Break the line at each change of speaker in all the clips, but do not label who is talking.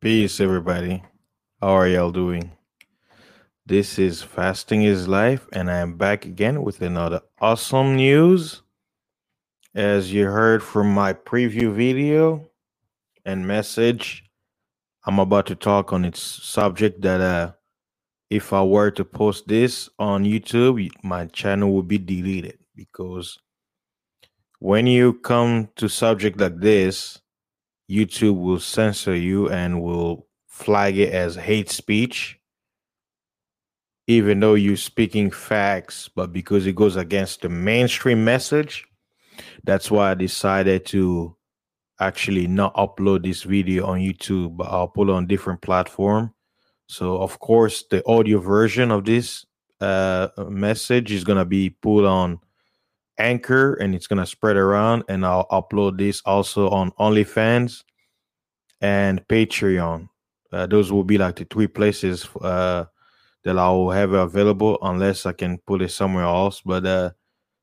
Peace, everybody. How are y'all doing? This is Fasting is Life, and I am back again with another awesome news. As you heard from my preview video and message, I'm about to talk on its subject that uh, if I were to post this on YouTube, my channel would be deleted because when you come to subject like this, YouTube will censor you and will flag it as hate speech, even though you're speaking facts, but because it goes against the mainstream message, that's why I decided to actually not upload this video on YouTube, but I'll put on different platform. So of course the audio version of this uh message is gonna be put on Anchor and it's gonna spread around, and I'll upload this also on OnlyFans and Patreon. Uh, those will be like the three places uh, that I will have available, unless I can put it somewhere else. But uh,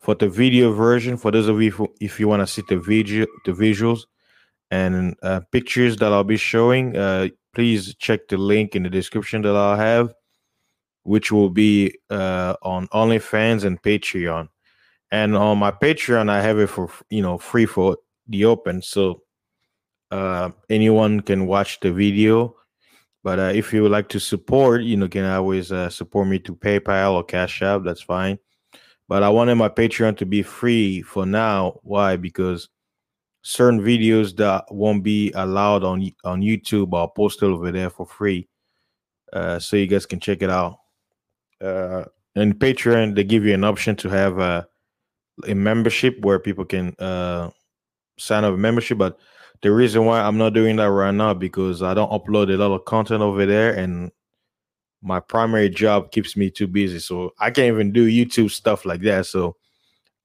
for the video version, for those of you who, if you want to see the video, the visuals and uh, pictures that I'll be showing, uh, please check the link in the description that I'll have, which will be uh, on OnlyFans and Patreon. And on my Patreon, I have it for you know free for the open, so uh, anyone can watch the video. But uh, if you would like to support, you know, can always uh, support me to PayPal or Cash App. That's fine. But I wanted my Patreon to be free for now. Why? Because certain videos that won't be allowed on on YouTube are posted over there for free, uh, so you guys can check it out. Uh, and Patreon, they give you an option to have a a membership where people can uh, sign up a membership. But the reason why I'm not doing that right now because I don't upload a lot of content over there, and my primary job keeps me too busy. So I can't even do YouTube stuff like that. So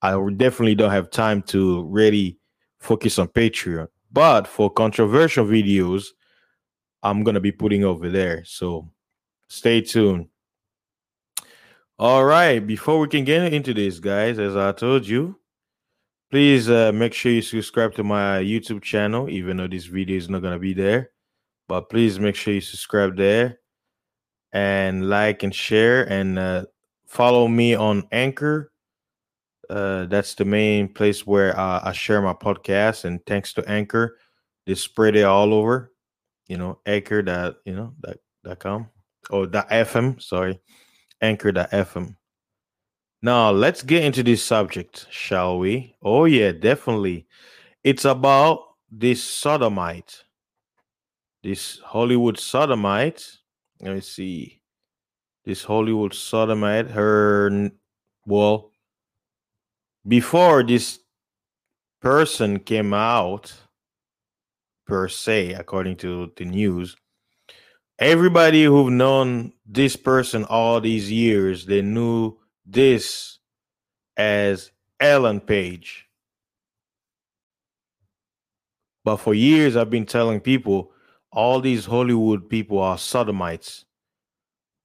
I definitely don't have time to really focus on Patreon. But for controversial videos, I'm gonna be putting over there. So stay tuned. All right, before we can get into this, guys, as I told you, please uh, make sure you subscribe to my YouTube channel, even though this video is not gonna be there. But please make sure you subscribe there and like and share and uh, follow me on Anchor. Uh, that's the main place where I share my podcast. And thanks to Anchor, they spread it all over. You know, Anchor that you know that dot com or dot FM. Sorry, Anchor.fm. Now let's get into this subject, shall we? Oh yeah, definitely. It's about this sodomite, this Hollywood sodomite. Let me see. This Hollywood sodomite, her well, before this person came out per se, according to the news, everybody who've known this person all these years, they knew this as Ellen Page. But for years, I've been telling people all these Hollywood people are sodomites.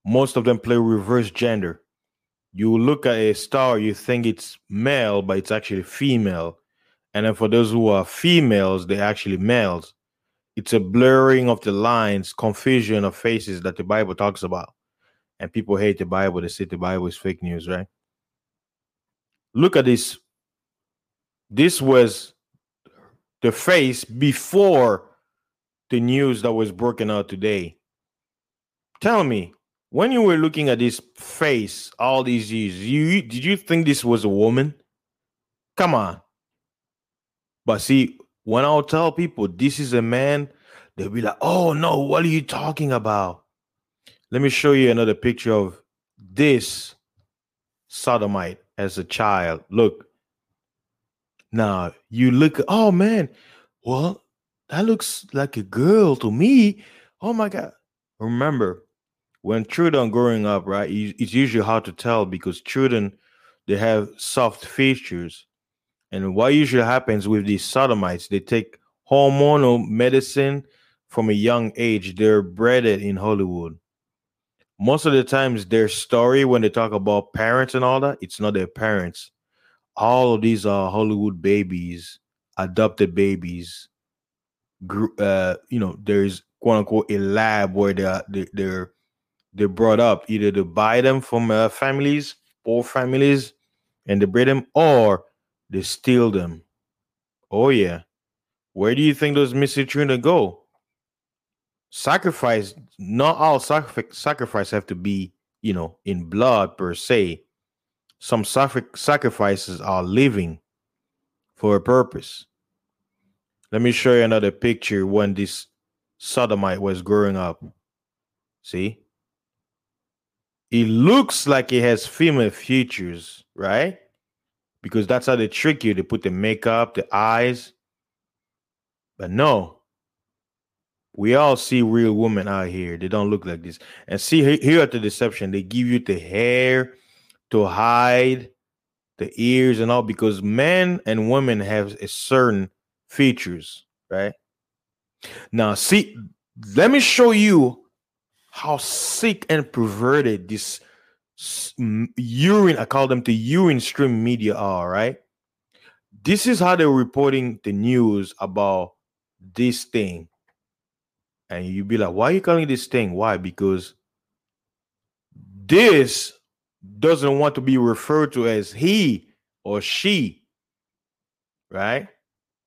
Most of them play reverse gender. You look at a star, you think it's male, but it's actually female. And then for those who are females, they're actually males. It's a blurring of the lines, confusion of faces that the Bible talks about. And people hate the Bible. They say the Bible is fake news, right? Look at this. This was the face before the news that was broken out today. Tell me, when you were looking at this face all these years, you did you think this was a woman? Come on. But see, when I'll tell people this is a man, they'll be like, oh no, what are you talking about? Let me show you another picture of this sodomite as a child. Look. Now you look, oh man, well, that looks like a girl to me. Oh my God. Remember, when children growing up, right, it's usually hard to tell because children they have soft features. And what usually happens with these sodomites, they take hormonal medicine from a young age. They're bred in Hollywood most of the times their story when they talk about parents and all that, it's not their parents. All of these are Hollywood babies, adopted babies. Uh, you know, there's quote unquote a lab where they're they, they're they're brought up either to buy them from uh, families poor families and they breed them or they steal them. Oh yeah. Where do you think those missing children go? Sacrifice not all sacrifice have to be you know in blood per se. Some sacrifices are living for a purpose. Let me show you another picture when this sodomite was growing up. See? It looks like it has female features right because that's how they trick you they put the makeup the eyes but no we all see real women out here. They don't look like this. And see here at the deception, they give you the hair to hide the ears and all because men and women have a certain features, right? Now, see, let me show you how sick and perverted this urine, I call them the urine stream media are, right? This is how they're reporting the news about this thing and you be like, why are you calling this thing? Why? Because this doesn't want to be referred to as he or she, right?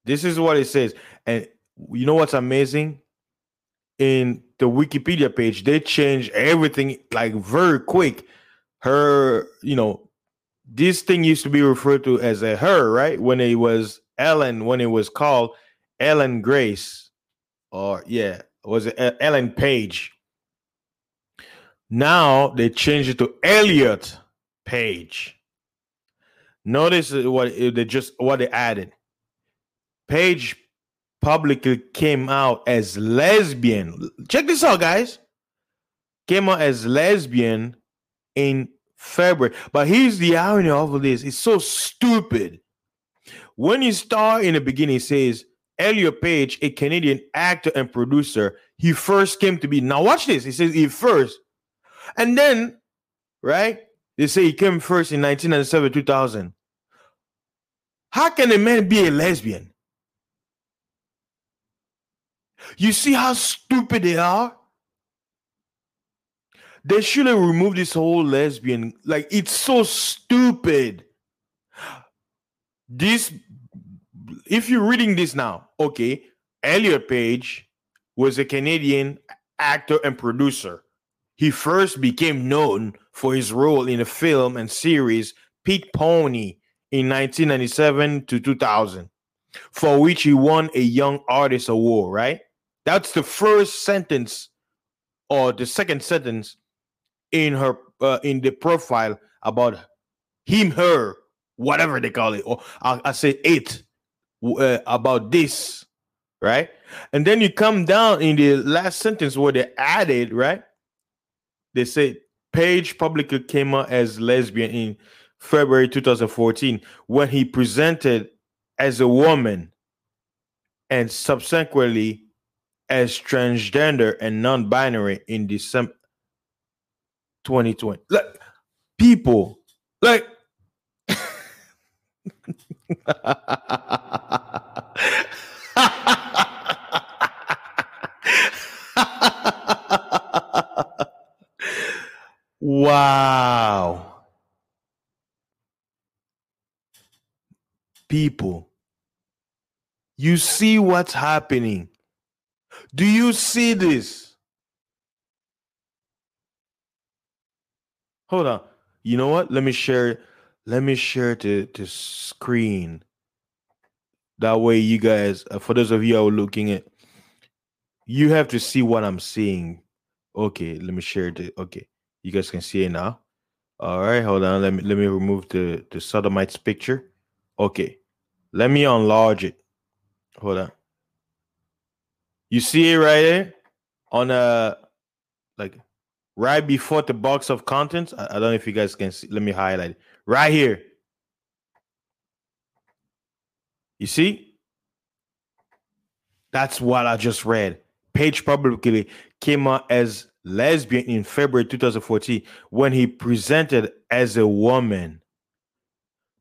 This is what it says. And you know what's amazing? In the Wikipedia page, they change everything like very quick. Her, you know, this thing used to be referred to as a her, right? When it was Ellen, when it was called Ellen Grace, or yeah, was it Ellen Page. Now they changed it to Elliot Page. Notice what they just what they added. Page publicly came out as lesbian. Check this out, guys. Came out as lesbian in February. But here's the irony of this. It's so stupid. When you start in the beginning, it says Elliot Page, a Canadian actor and producer, he first came to be. Now, watch this. He says he first. And then, right? They say he came first in 1997, 2000. How can a man be a lesbian? You see how stupid they are? They should have removed this whole lesbian. Like, it's so stupid. This if you're reading this now, okay, Elliot Page was a Canadian actor and producer. He first became known for his role in the film and series Pit Pony in 1997 to 2000, for which he won a Young Artist Award, right? That's the first sentence or the second sentence in her uh, in the profile about him, her, whatever they call it, or I, I say it uh, about this, right? And then you come down in the last sentence where they added, right? They say Page publicly came out as lesbian in February 2014 when he presented as a woman and subsequently as transgender and non-binary in December 2020. Like people, like wow. People, you see what's happening. Do you see this? Hold on. You know what? Let me share let me share the the screen. That way, you guys, uh, for those of you who are looking at, you have to see what I'm seeing. Okay, let me share the. Okay, you guys can see it now. All right, hold on. Let me let me remove the the sodomites picture. Okay, let me enlarge it. Hold on. You see it right there on a like right before the box of contents. I, I don't know if you guys can see. Let me highlight it right here. You see? That's what I just read. Page publicly came out as lesbian in February 2014 when he presented as a woman.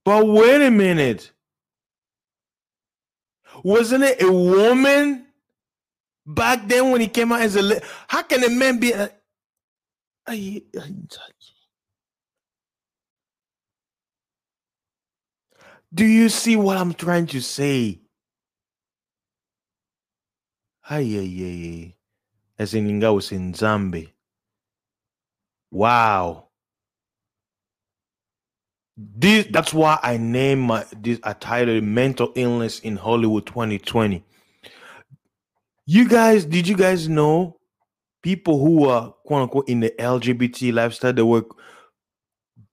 But wait a minute. Wasn't it a woman Back then, when he came out as a, li- how can a man be? A, do you see what I'm trying to say? Ay, ay, ay. As in Inga was in Zambia. Wow. This that's why I named my this I mental illness in Hollywood 2020. You guys, did you guys know people who are quote unquote in the LGBT lifestyle that were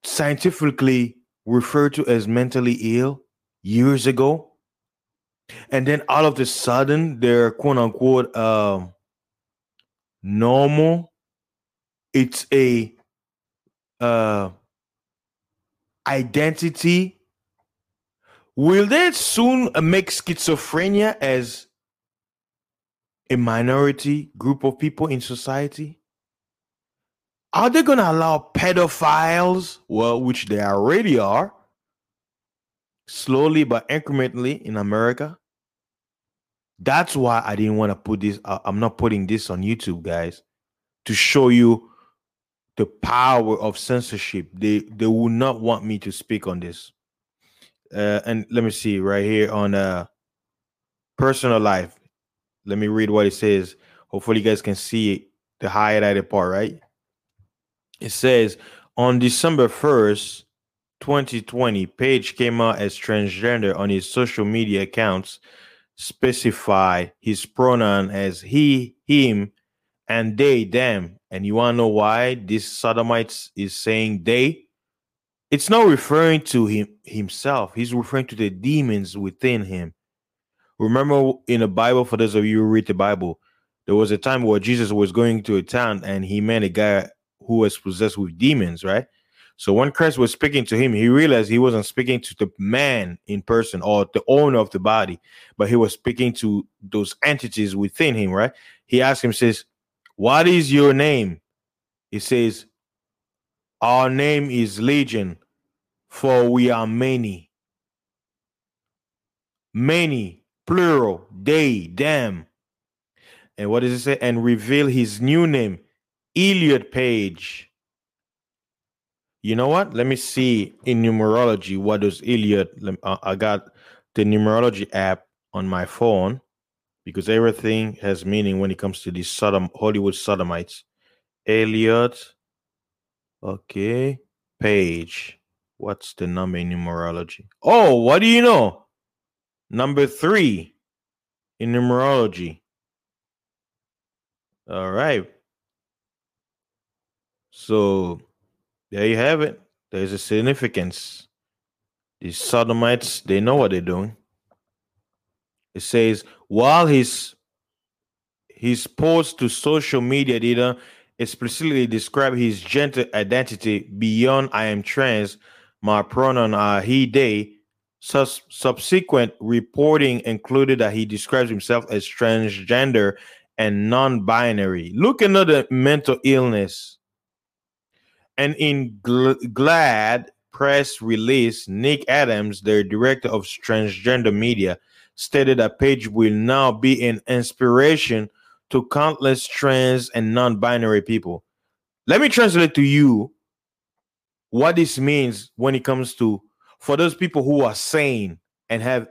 scientifically referred to as mentally ill years ago? And then all of a sudden they're quote unquote um normal. It's a uh identity. Will they soon make schizophrenia as a minority group of people in society? Are they going to allow pedophiles, well, which they already are, slowly but incrementally in America? That's why I didn't want to put this. Uh, I'm not putting this on YouTube, guys, to show you the power of censorship. They they will not want me to speak on this. Uh, and let me see right here on uh personal life. Let me read what it says. Hopefully, you guys can see it, the highlighted part, right? It says on December 1st, 2020, Page came out as transgender on his social media accounts, specify his pronoun as he, him, and they, them. And you want to know why this sodomites is saying they? It's not referring to him himself. He's referring to the demons within him. Remember in the Bible, for those of you who read the Bible, there was a time where Jesus was going to a town and he met a guy who was possessed with demons, right? So when Christ was speaking to him, he realized he wasn't speaking to the man in person or the owner of the body, but he was speaking to those entities within him, right? He asked him, says, What is your name? He says, Our name is Legion, for we are many. Many, plural, they, them. And what does it say? And reveal his new name, Elliot Page. You know what? Let me see in numerology what does Elliot. Uh, I got the numerology app on my phone because everything has meaning when it comes to these Sodom Hollywood sodomites. Elliot, okay, Page. What's the number in numerology? Oh, what do you know? Number three in numerology. All right. So there you have it. There's a significance. These sodomites, they know what they're doing. It says while his his post to social media data explicitly describe his gender identity beyond I am trans, my pronoun are he, they. Sus- subsequent reporting included that he describes himself as transgender and non-binary. Look another mental illness. And in Gl- GLAAD press release, Nick Adams, the director of transgender media, stated that Page will now be an inspiration to countless trans and non-binary people. Let me translate to you what this means when it comes to for those people who are sane and have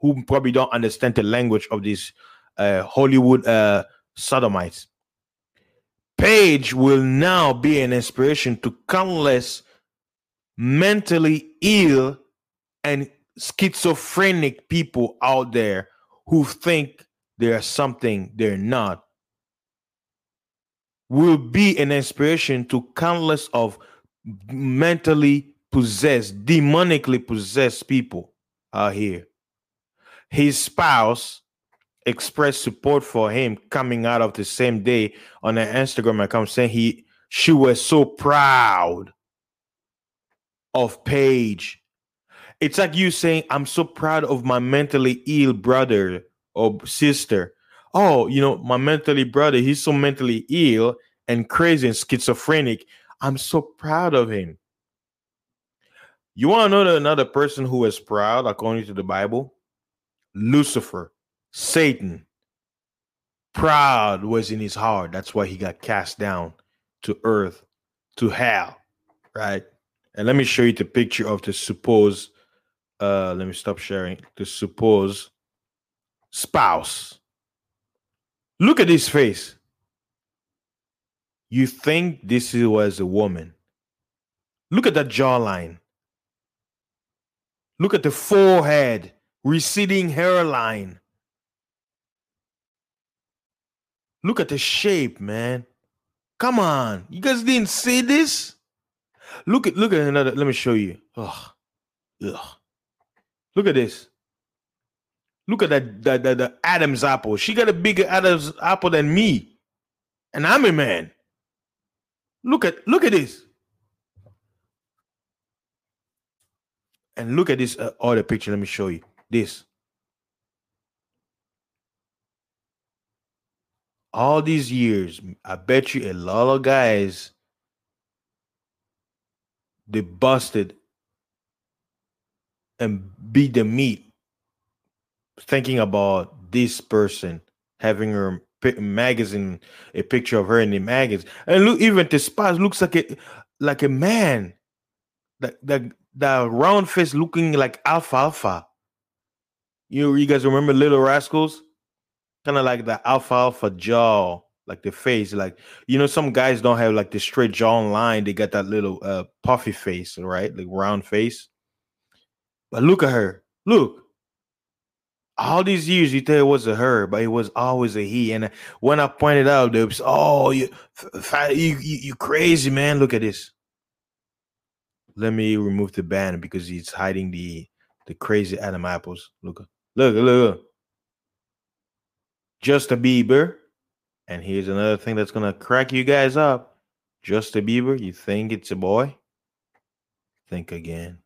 who probably don't understand the language of these uh, Hollywood uh, sodomites. Page will now be an inspiration to countless mentally ill and schizophrenic people out there who think they're something they're not. Will be an inspiration to countless of mentally possessed, demonically possessed people are here. His spouse expressed support for him coming out of the same day on an Instagram account saying he she was so proud of Page. It's like you saying, I'm so proud of my mentally ill brother or sister. Oh, you know, my mentally brother, he's so mentally ill and crazy and schizophrenic. I'm so proud of him. You want to know another person who is proud according to the Bible? Lucifer, Satan. Proud was in his heart. That's why he got cast down to earth, to hell, right? And let me show you the picture of the supposed, uh, let me stop sharing, the supposed spouse. Look at his face. You think this was a woman. Look at that jawline. Look at the forehead, receding hairline. Look at the shape, man. Come on. You guys didn't see this? Look at look at another. Let me show you. Ugh. Ugh. Look at this. Look at that, that, that the Adam's apple. She got a bigger Adam's apple than me. And I'm a man. Look at look at this. And look at this uh, other picture. Let me show you this. All these years, I bet you a lot of guys they busted and beat the meat thinking about this person having her magazine a picture of her in the magazine and look even the spouse looks like a like a man that that that round face looking like alfalfa you you guys remember little rascals kind of like the alfalfa jaw like the face like you know some guys don't have like the straight jaw line they got that little uh puffy face right like round face but look at her look all these years you thought it was a her, but it was always a he. And when I pointed out, they was, oh, you, you, you crazy man. Look at this. Let me remove the ban because he's hiding the the crazy Adam apples. Look, look, look. Justin Bieber. And here's another thing that's gonna crack you guys up. Justin Bieber, you think it's a boy? Think again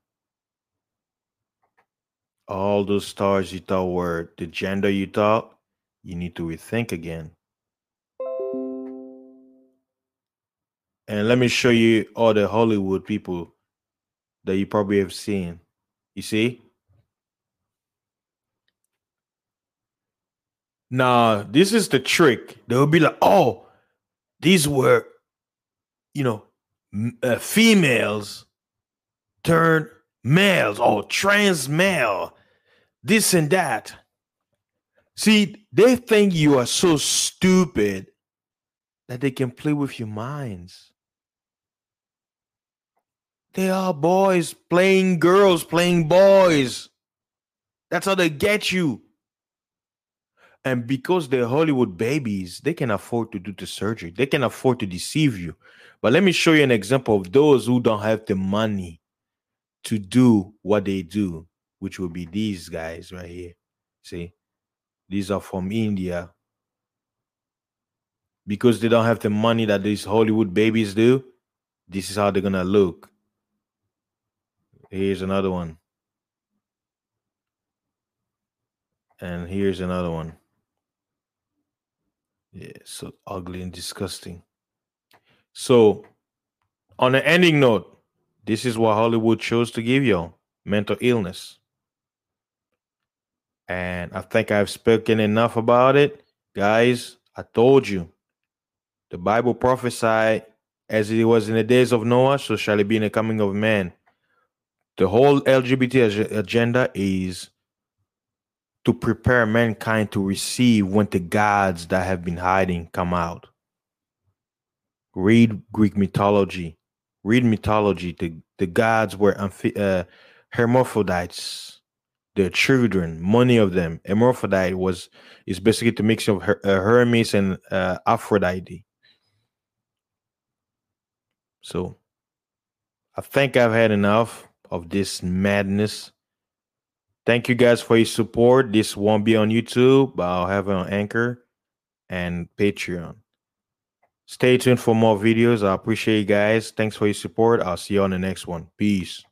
all those stars you thought were the gender you thought, you need to rethink again. And let me show you all the Hollywood people that you probably have seen. You see? Now, this is the trick. They'll be like, oh, these were, you know, uh, females turned males or trans male this and that. See, they think you are so stupid that they can play with your minds. They are boys playing girls, playing boys. That's how they get you. And because they're Hollywood babies, they can afford to do the surgery. They can afford to deceive you. But let me show you an example of those who don't have the money to do what they do which will be these guys right here. See, these are from India. Because they don't have the money that these Hollywood babies do, this is how they're gonna look. Here's another one. And here's another one. Yeah, so ugly and disgusting. So, on an ending note, this is what Hollywood chose to give you mental illness. And I think I've spoken enough about it. Guys, I told you. The Bible prophesied as it was in the days of Noah, so shall it be in the coming of man. The whole LGBT agenda is to prepare mankind to receive when the gods that have been hiding come out. Read Greek mythology. Read mythology. The, the gods were amphi- uh, hermaphrodites their children, many of them. Hermaphrodite was is basically the mix of Her, uh, Hermes and uh, Aphrodite. So, I think I've had enough of this madness. Thank you guys for your support. This won't be on YouTube, but I'll have it on Anchor and Patreon. Stay tuned for more videos. I appreciate you guys. Thanks for your support. I'll see you on the next one. Peace.